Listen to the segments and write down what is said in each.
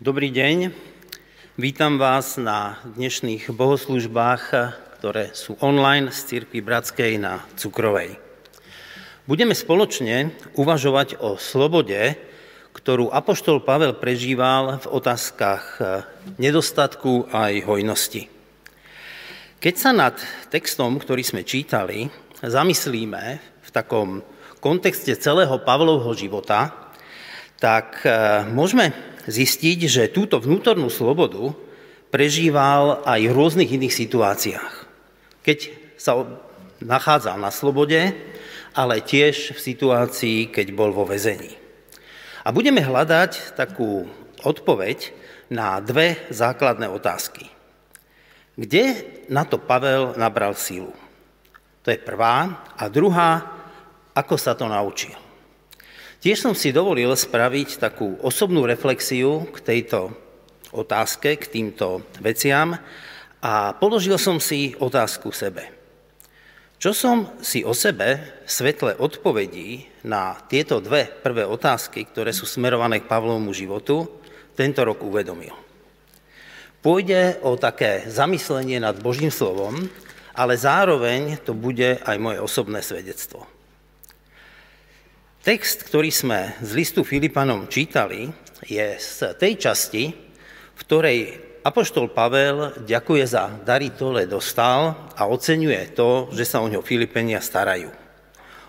Dobrý deň, vítam vás na dnešných bohoslužbách, ktoré sú online z Církvy Bratskej na Cukrovej. Budeme spoločne uvažovať o slobode, ktorú Apoštol Pavel prežíval v otázkach nedostatku a aj hojnosti. Keď sa nad textom, ktorý sme čítali, zamyslíme v takom kontexte celého Pavlovho života, tak môžeme zistiť, že túto vnútornú slobodu prežíval aj v rôznych iných situáciách. Keď sa nachádzal na slobode, ale tiež v situácii, keď bol vo väzení. A budeme hľadať takú odpoveď na dve základné otázky. Kde na to Pavel nabral sílu? To je prvá. A druhá, ako sa to naučil? Tiež som si dovolil spraviť takú osobnú reflexiu k tejto otázke, k týmto veciam a položil som si otázku sebe. Čo som si o sebe v svetle odpovedí na tieto dve prvé otázky, ktoré sú smerované k Pavlovmu životu, tento rok uvedomil? Pôjde o také zamyslenie nad Božím slovom, ale zároveň to bude aj moje osobné svedectvo. Text, ktorý sme z listu Filipanom čítali, je z tej časti, v ktorej Apoštol Pavel ďakuje za dary, ktoré dostal a oceňuje to, že sa o ňo Filipenia starajú.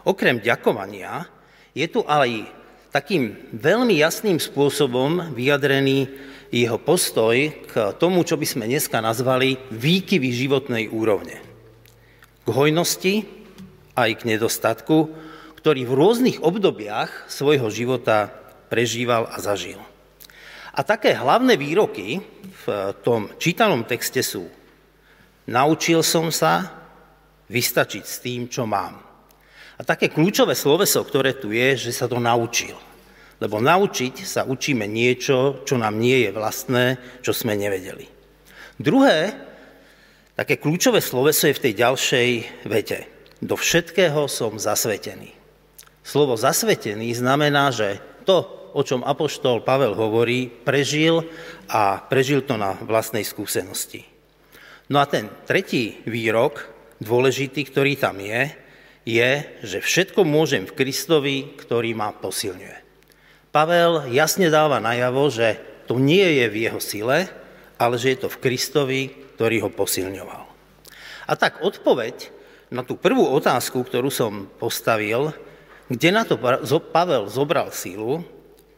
Okrem ďakovania je tu ale takým veľmi jasným spôsobom vyjadrený jeho postoj k tomu, čo by sme dneska nazvali výkyvy životnej úrovne. K hojnosti aj k nedostatku, ktorý v rôznych obdobiach svojho života prežíval a zažil. A také hlavné výroky v tom čítanom texte sú Naučil som sa vystačiť s tým, čo mám. A také kľúčové sloveso, ktoré tu je, že sa to naučil. Lebo naučiť sa učíme niečo, čo nám nie je vlastné, čo sme nevedeli. Druhé, také kľúčové sloveso je v tej ďalšej vete. Do všetkého som zasvetený. Slovo zasvetený znamená, že to, o čom apoštol Pavel hovorí, prežil a prežil to na vlastnej skúsenosti. No a ten tretí výrok, dôležitý, ktorý tam je, je, že všetko môžem v Kristovi, ktorý ma posilňuje. Pavel jasne dáva najavo, že to nie je v jeho sile, ale že je to v Kristovi, ktorý ho posilňoval. A tak odpoveď na tú prvú otázku, ktorú som postavil, kde na to Pavel zobral sílu,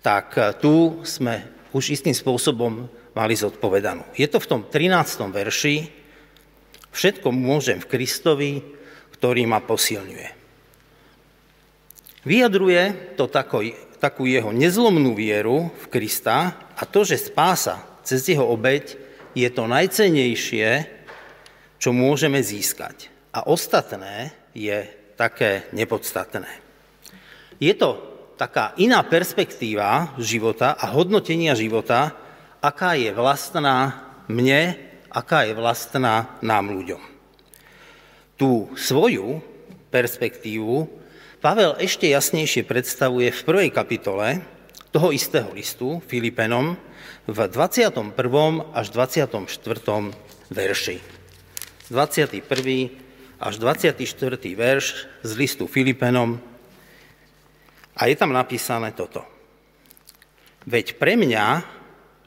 tak eh, tu sme už istým spôsobom mali zodpovedanú. Je to v tom 13. verši, všetko môžem v Kristovi, ktorý ma posilňuje. Vyjadruje to tako, takú jeho nezlomnú vieru v Krista a to, že spása cez jeho obeď je to najcenejšie, čo môžeme získať. A ostatné je také nepodstatné. Je to taká iná perspektíva života a hodnotenia života, aká je vlastná mne, aká je vlastná nám ľuďom. Tú svoju perspektívu Pavel ešte jasnejšie predstavuje v prvej kapitole toho istého listu Filipenom v 21. až 24. verši. 21. až 24. verš z listu Filipenom a je tam napísané toto. Veď pre mňa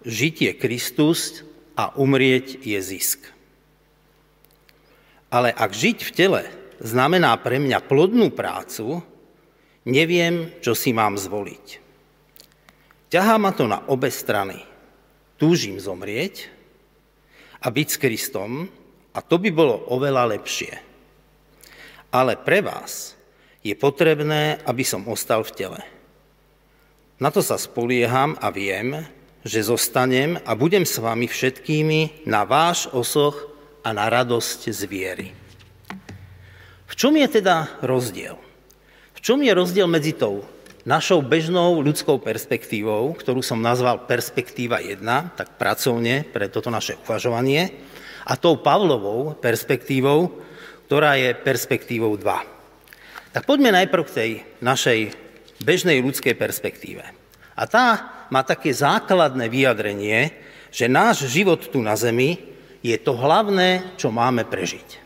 žiť je Kristus a umrieť je zisk. Ale ak žiť v tele znamená pre mňa plodnú prácu, neviem, čo si mám zvoliť. Ťahá ma to na obe strany. Túžim zomrieť a byť s Kristom a to by bolo oveľa lepšie. Ale pre vás je potrebné, aby som ostal v tele. Na to sa spolieham a viem, že zostanem a budem s vami všetkými na váš osoch a na radosť z viery. V čom je teda rozdiel? V čom je rozdiel medzi tou našou bežnou ľudskou perspektívou, ktorú som nazval perspektíva 1, tak pracovne pre toto naše uvažovanie, a tou Pavlovou perspektívou, ktorá je perspektívou 2. Tak poďme najprv k tej našej bežnej ľudskej perspektíve. A tá má také základné vyjadrenie, že náš život tu na Zemi je to hlavné, čo máme prežiť.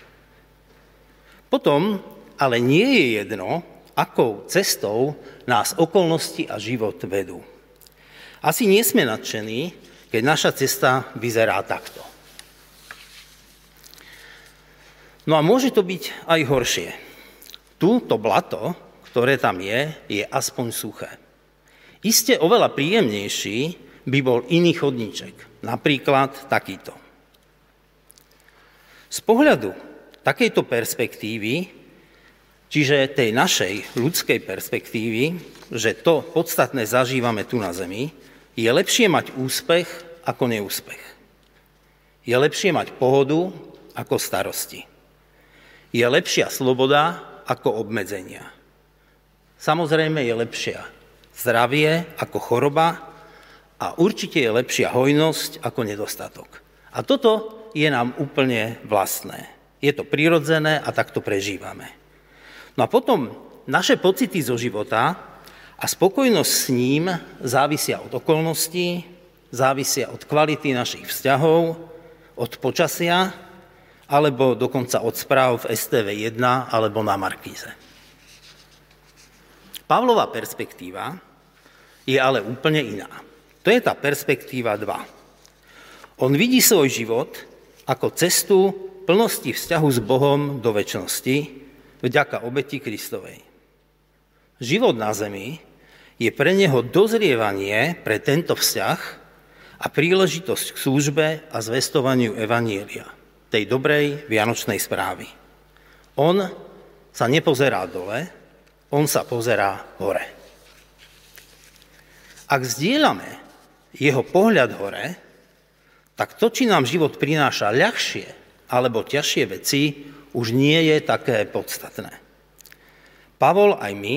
Potom ale nie je jedno, akou cestou nás okolnosti a život vedú. Asi nie sme nadšení, keď naša cesta vyzerá takto. No a môže to byť aj horšie. Tu to blato, ktoré tam je, je aspoň suché. Isté oveľa príjemnejší by bol iný chodníček, napríklad takýto. Z pohľadu takejto perspektívy Čiže tej našej ľudskej perspektívy, že to podstatné zažívame tu na Zemi, je lepšie mať úspech ako neúspech. Je lepšie mať pohodu ako starosti. Je lepšia sloboda ako obmedzenia. Samozrejme je lepšia zdravie ako choroba a určite je lepšia hojnosť ako nedostatok. A toto je nám úplne vlastné. Je to prirodzené a takto prežívame. No a potom naše pocity zo života a spokojnosť s ním závisia od okolností, závisia od kvality našich vzťahov, od počasia, alebo dokonca od správ v STV 1 alebo na Markíze. Pavlova perspektíva je ale úplne iná. To je tá perspektíva 2. On vidí svoj život ako cestu plnosti vzťahu s Bohom do väčšnosti, vďaka obeti Kristovej. Život na zemi je pre neho dozrievanie pre tento vzťah a príležitosť k službe a zvestovaniu Evanielia, tej dobrej vianočnej správy. On sa nepozerá dole, on sa pozerá hore. Ak zdieľame jeho pohľad hore, tak to, či nám život prináša ľahšie alebo ťažšie veci, už nie je také podstatné. Pavol aj my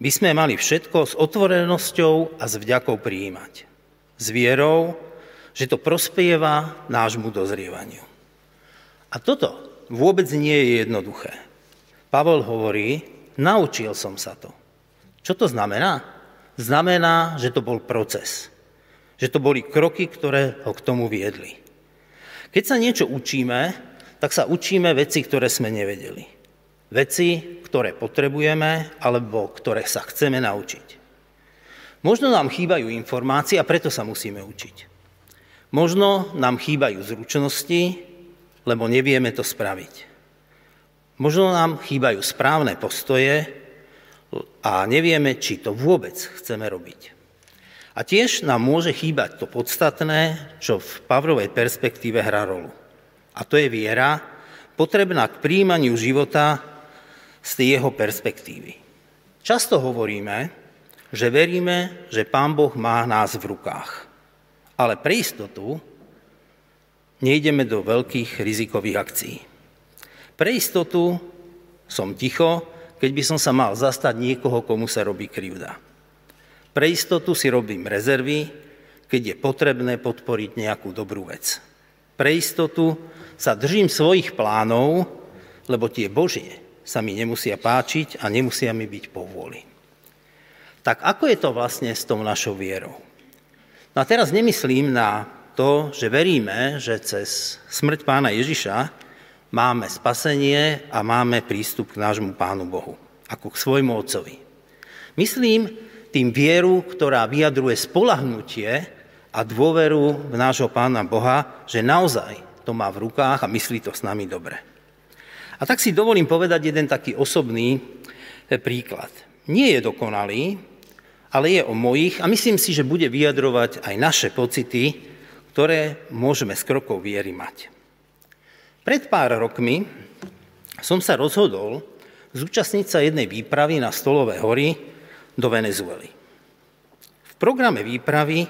by sme mali všetko s otvorenosťou a s vďakou prijímať. S vierou, že to prospieva nášmu dozrievaniu. A toto vôbec nie je jednoduché. Pavol hovorí, naučil som sa to. Čo to znamená? Znamená, že to bol proces. Že to boli kroky, ktoré ho k tomu viedli. Keď sa niečo učíme, tak sa učíme veci, ktoré sme nevedeli. Veci, ktoré potrebujeme alebo ktoré sa chceme naučiť. Možno nám chýbajú informácie a preto sa musíme učiť. Možno nám chýbajú zručnosti, lebo nevieme to spraviť. Možno nám chýbajú správne postoje a nevieme, či to vôbec chceme robiť. A tiež nám môže chýbať to podstatné, čo v Pavrovej perspektíve hrá rolu. A to je viera, potrebná k príjmaniu života z jeho perspektívy. Často hovoríme, že veríme, že Pán Boh má nás v rukách. Ale pre istotu nejdeme do veľkých rizikových akcií. Pre istotu som ticho, keď by som sa mal zastať niekoho, komu sa robí krivda. Pre istotu si robím rezervy, keď je potrebné podporiť nejakú dobrú vec. Pre istotu sa držím svojich plánov, lebo tie Božie sa mi nemusia páčiť a nemusia mi byť povôli. Tak ako je to vlastne s tou našou vierou? No a teraz nemyslím na to, že veríme, že cez smrť pána Ježiša máme spasenie a máme prístup k nášmu pánu Bohu, ako k svojmu otcovi. Myslím tým vieru, ktorá vyjadruje spolahnutie a dôveru v nášho pána Boha, že naozaj to má v rukách a myslí to s nami dobre. A tak si dovolím povedať jeden taký osobný e, príklad. Nie je dokonalý, ale je o mojich a myslím si, že bude vyjadrovať aj naše pocity, ktoré môžeme s krokov viery mať. Pred pár rokmi som sa rozhodol zúčastniť sa jednej výpravy na Stolové hory do Venezuely. V programe výpravy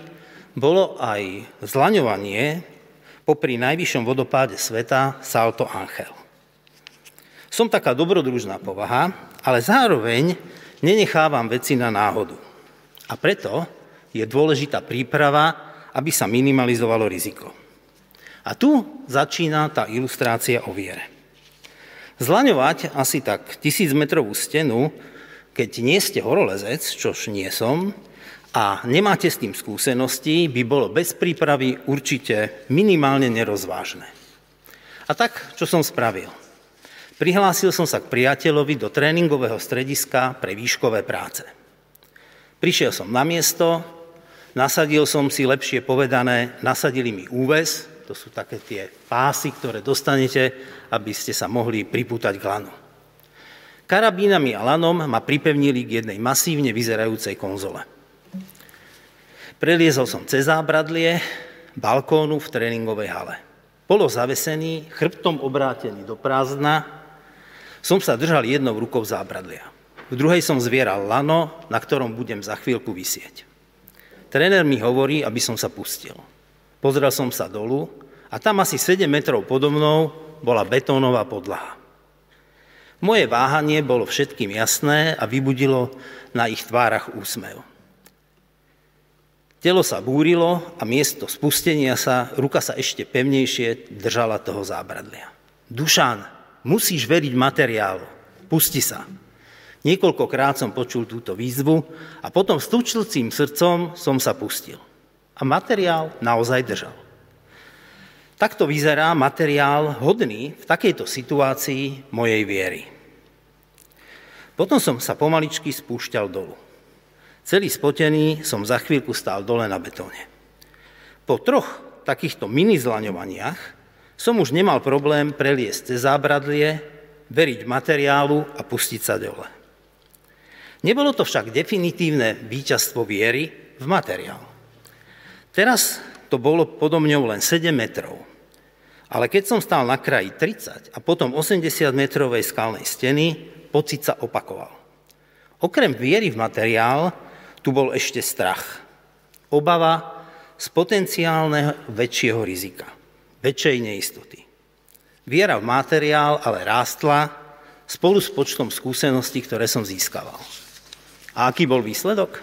bolo aj zlaňovanie popri najvyššom vodopáde sveta Salto Angel. Som taká dobrodružná povaha, ale zároveň nenechávam veci na náhodu. A preto je dôležitá príprava, aby sa minimalizovalo riziko. A tu začína tá ilustrácia o viere. Zlaňovať asi tak tisíc metrovú stenu, keď nie ste horolezec, čož nie som, a nemáte s tým skúsenosti, by bolo bez prípravy určite minimálne nerozvážne. A tak, čo som spravil? Prihlásil som sa k priateľovi do tréningového strediska pre výškové práce. Prišiel som na miesto, nasadil som si, lepšie povedané, nasadili mi úves, to sú také tie pásy, ktoré dostanete, aby ste sa mohli pripútať k lanu. Karabínami a lanom ma pripevnili k jednej masívne vyzerajúcej konzole. Preliezol som cez zábradlie balkónu v tréningovej hale. Bolo zavesený, chrbtom obrátený do prázdna, som sa držal jednou rukou zábradlia. V druhej som zvieral lano, na ktorom budem za chvíľku vysieť. Tréner mi hovorí, aby som sa pustil. Pozrel som sa dolu a tam asi 7 metrov podo mnou bola betónová podlaha. Moje váhanie bolo všetkým jasné a vybudilo na ich tvárach úsmev. Telo sa búrilo a miesto spustenia sa, ruka sa ešte pevnejšie držala toho zábradlia. Dušan, musíš veriť materiálu. Pusti sa. Niekoľkokrát som počul túto výzvu a potom s tučilcím srdcom som sa pustil. A materiál naozaj držal. Takto vyzerá materiál hodný v takejto situácii mojej viery. Potom som sa pomaličky spúšťal dolu. Celý spotený som za chvíľku stál dole na betóne. Po troch takýchto mini zlaňovaniach som už nemal problém preliesť cez zábradlie, veriť materiálu a pustiť sa dole. Nebolo to však definitívne víťazstvo viery v materiál. Teraz to bolo podo mňou len 7 metrov. Ale keď som stál na kraji 30 a potom 80 metrovej skalnej steny, pocit sa opakoval. Okrem viery v materiál tu bol ešte strach. Obava z potenciálneho väčšieho rizika, väčšej neistoty. Viera v materiál ale rástla spolu s počtom skúseností, ktoré som získaval. A aký bol výsledok?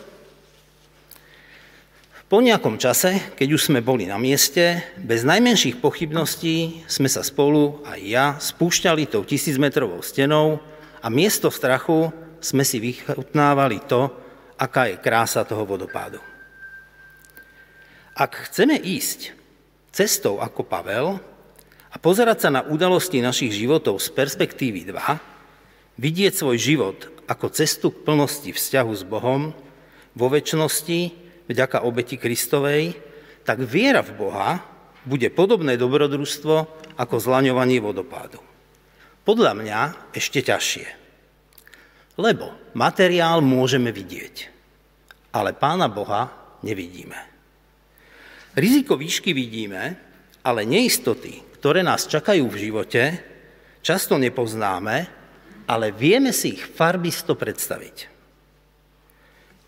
Po nejakom čase, keď už sme boli na mieste, bez najmenších pochybností sme sa spolu, aj ja, spúšťali tou tisícmetrovou stenou a miesto strachu sme si vychutnávali to, aká je krása toho vodopádu. Ak chceme ísť cestou ako Pavel a pozerať sa na udalosti našich životov z perspektívy 2, vidieť svoj život ako cestu k plnosti vzťahu s Bohom vo väčšnosti vďaka obeti Kristovej, tak viera v Boha bude podobné dobrodružstvo ako zlaňovanie vodopádu. Podľa mňa ešte ťažšie. Lebo materiál môžeme vidieť, ale Pána Boha nevidíme. Riziko výšky vidíme, ale neistoty, ktoré nás čakajú v živote, často nepoznáme, ale vieme si ich farbisto predstaviť.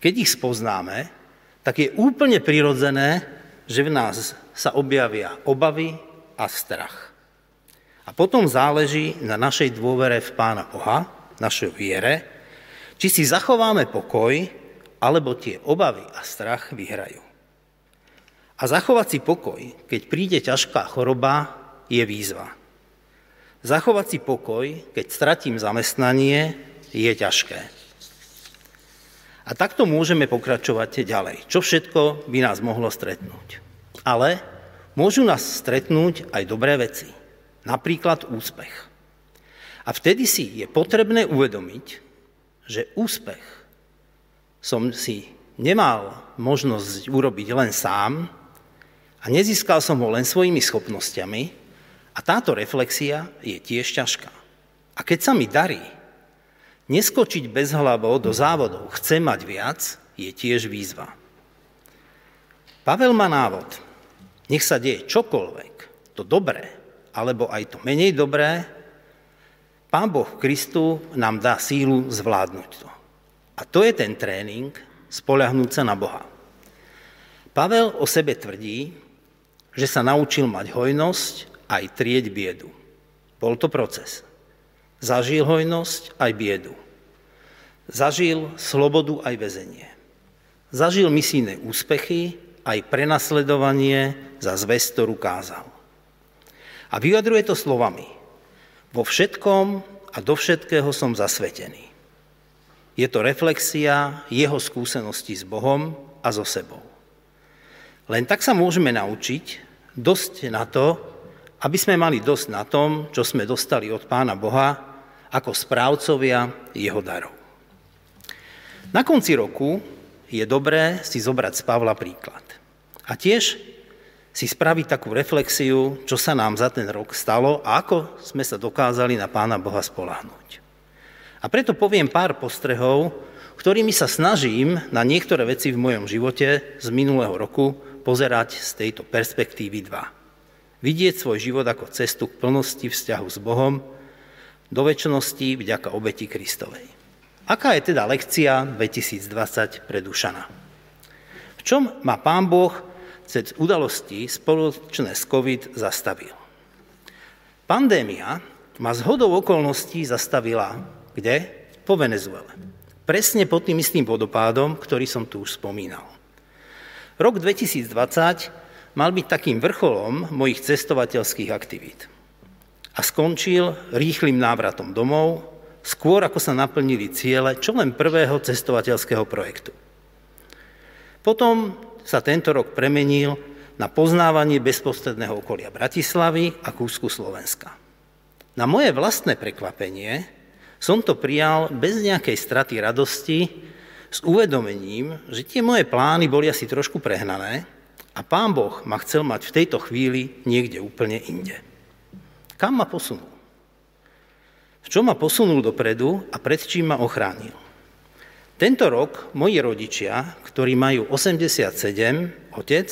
Keď ich spoznáme, tak je úplne prirodzené, že v nás sa objavia obavy a strach. A potom záleží na našej dôvere v Pána Boha, našej viere, či si zachováme pokoj, alebo tie obavy a strach vyhrajú. A zachovať si pokoj, keď príde ťažká choroba, je výzva. Zachovať si pokoj, keď stratím zamestnanie, je ťažké. A takto môžeme pokračovať ďalej. Čo všetko by nás mohlo stretnúť? Ale môžu nás stretnúť aj dobré veci. Napríklad úspech. A vtedy si je potrebné uvedomiť, že úspech som si nemal možnosť urobiť len sám a nezískal som ho len svojimi schopnosťami a táto reflexia je tiež ťažká. A keď sa mi darí, neskočiť bez hlavo do závodov, chce mať viac, je tiež výzva. Pavel má návod. Nech sa deje čokoľvek, to dobré, alebo aj to menej dobré, Pán Boh Kristu nám dá sílu zvládnuť to. A to je ten tréning, spoľahnúť sa na Boha. Pavel o sebe tvrdí, že sa naučil mať hojnosť aj trieť biedu. Bol to proces. Zažil hojnosť aj biedu. Zažil slobodu aj väzenie. Zažil misijné úspechy aj prenasledovanie za zväz, ktorú kázal. A vyjadruje to slovami – vo všetkom a do všetkého som zasvetený. Je to reflexia jeho skúseností s Bohom a so sebou. Len tak sa môžeme naučiť dosť na to, aby sme mali dosť na tom, čo sme dostali od Pána Boha ako správcovia jeho darov. Na konci roku je dobré si zobrať z Pavla príklad. A tiež si spraviť takú reflexiu, čo sa nám za ten rok stalo a ako sme sa dokázali na Pána Boha spolahnuť. A preto poviem pár postrehov, ktorými sa snažím na niektoré veci v mojom živote z minulého roku pozerať z tejto perspektívy 2. Vidieť svoj život ako cestu k plnosti vzťahu s Bohom do väčšnosti vďaka obeti Kristovej. Aká je teda lekcia 2020 pre Dušana? V čom ma Pán Boh cez udalosti spoločné s COVID zastavil? Pandémia ma z hodou okolností zastavila kde? Po Venezuele. Presne pod tým istým vodopádom, ktorý som tu už spomínal. Rok 2020 mal byť takým vrcholom mojich cestovateľských aktivít. A skončil rýchlým návratom domov, skôr ako sa naplnili ciele čo len prvého cestovateľského projektu. Potom sa tento rok premenil na poznávanie bezprostredného okolia Bratislavy a kúsku Slovenska. Na moje vlastné prekvapenie som to prijal bez nejakej straty radosti, s uvedomením, že tie moje plány boli asi trošku prehnané a pán Boh ma chcel mať v tejto chvíli niekde úplne inde. Kam ma posunul? V čo ma posunul dopredu a pred čím ma ochránil? Tento rok moji rodičia, ktorí majú 87, otec,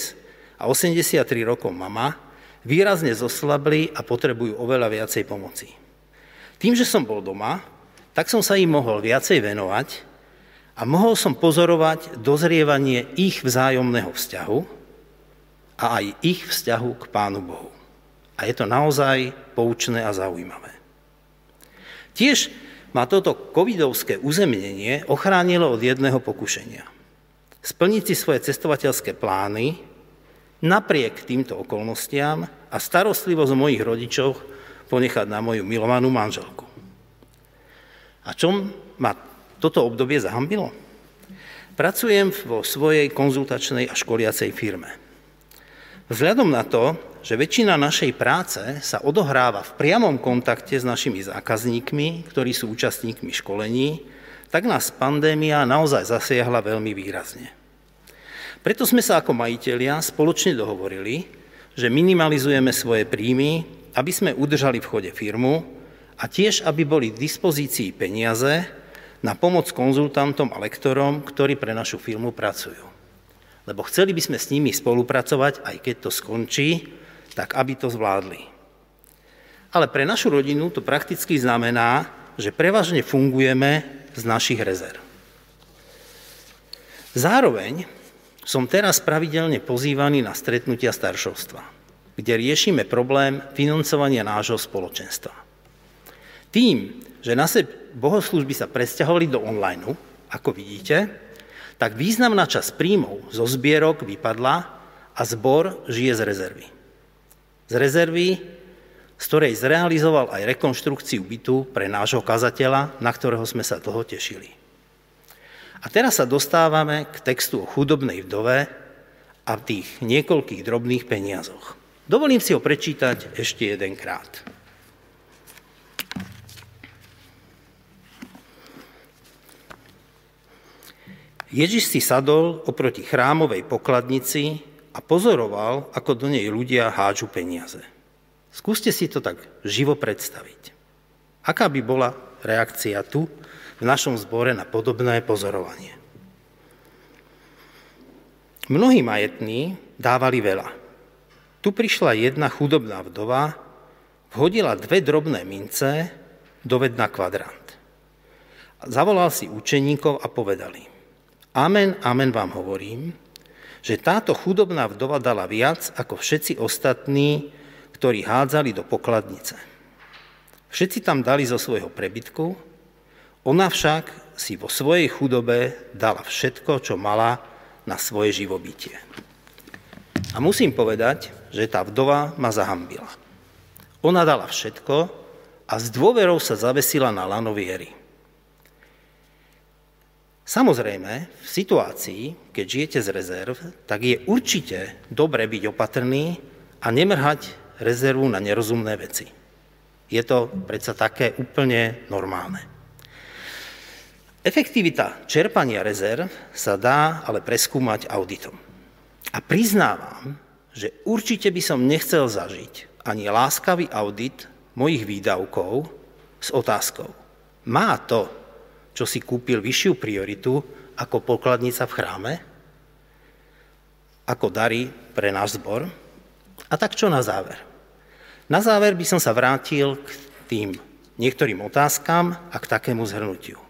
a 83 rokov mama, výrazne zoslabli a potrebujú oveľa viacej pomoci. Tým, že som bol doma, tak som sa im mohol viacej venovať a mohol som pozorovať dozrievanie ich vzájomného vzťahu a aj ich vzťahu k Pánu Bohu. A je to naozaj poučné a zaujímavé. Tiež ma toto covidovské uzemnenie ochránilo od jedného pokušenia. Splniť si svoje cestovateľské plány napriek týmto okolnostiam a starostlivosť o mojich rodičoch ponechať na moju milovanú manželku. A čom ma toto obdobie zahambilo? Pracujem vo svojej konzultačnej a školiacej firme. Vzhľadom na to, že väčšina našej práce sa odohráva v priamom kontakte s našimi zákazníkmi, ktorí sú účastníkmi školení, tak nás pandémia naozaj zasiahla veľmi výrazne. Preto sme sa ako majiteľia spoločne dohovorili, že minimalizujeme svoje príjmy, aby sme udržali v chode firmu a tiež, aby boli k dispozícii peniaze, na pomoc konzultantom a lektorom, ktorí pre našu firmu pracujú. Lebo chceli by sme s nimi spolupracovať, aj keď to skončí, tak aby to zvládli. Ale pre našu rodinu to prakticky znamená, že prevažne fungujeme z našich rezerv. Zároveň som teraz pravidelne pozývaný na stretnutia staršovstva, kde riešime problém financovania nášho spoločenstva. Tým, že naše bohoslužby sa presťahovali do online, ako vidíte, tak významná časť príjmov zo zbierok vypadla a zbor žije z rezervy. Z rezervy, z ktorej zrealizoval aj rekonštrukciu bytu pre nášho kazateľa, na ktorého sme sa dlho tešili. A teraz sa dostávame k textu o chudobnej vdove a tých niekoľkých drobných peniazoch. Dovolím si ho prečítať ešte jedenkrát. Ježiš si sadol oproti chrámovej pokladnici a pozoroval, ako do nej ľudia hádžu peniaze. Skúste si to tak živo predstaviť. Aká by bola reakcia tu v našom zbore na podobné pozorovanie? Mnohí majetní dávali veľa. Tu prišla jedna chudobná vdova, vhodila dve drobné mince do vedna kvadrant. Zavolal si učeníkov a povedali – Amen, amen vám hovorím, že táto chudobná vdova dala viac ako všetci ostatní, ktorí hádzali do pokladnice. Všetci tam dali zo svojho prebytku, ona však si vo svojej chudobe dala všetko, čo mala na svoje živobytie. A musím povedať, že tá vdova ma zahambila. Ona dala všetko a s dôverou sa zavesila na lano viery. Samozrejme, v situácii, keď žijete z rezerv, tak je určite dobre byť opatrný a nemrhať rezervu na nerozumné veci. Je to predsa také úplne normálne. Efektivita čerpania rezerv sa dá ale preskúmať auditom. A priznávam, že určite by som nechcel zažiť ani láskavý audit mojich výdavkov s otázkou. Má to čo si kúpil vyššiu prioritu ako pokladnica v chráme, ako dary pre náš zbor. A tak čo na záver? Na záver by som sa vrátil k tým niektorým otázkam a k takému zhrnutiu.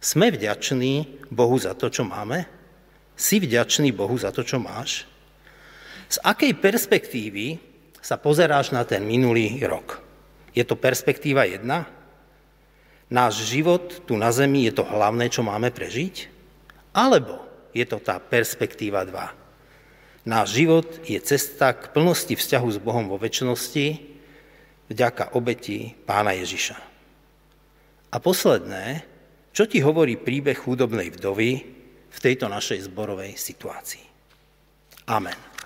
Sme vďační Bohu za to, čo máme? Si vďačný Bohu za to, čo máš? Z akej perspektívy sa pozeráš na ten minulý rok? Je to perspektíva jedna? Náš život tu na Zemi je to hlavné, čo máme prežiť? Alebo je to tá perspektíva 2? Náš život je cesta k plnosti vzťahu s Bohom vo väčšnosti vďaka obeti pána Ježiša. A posledné, čo ti hovorí príbeh chudobnej vdovy v tejto našej zborovej situácii? Amen.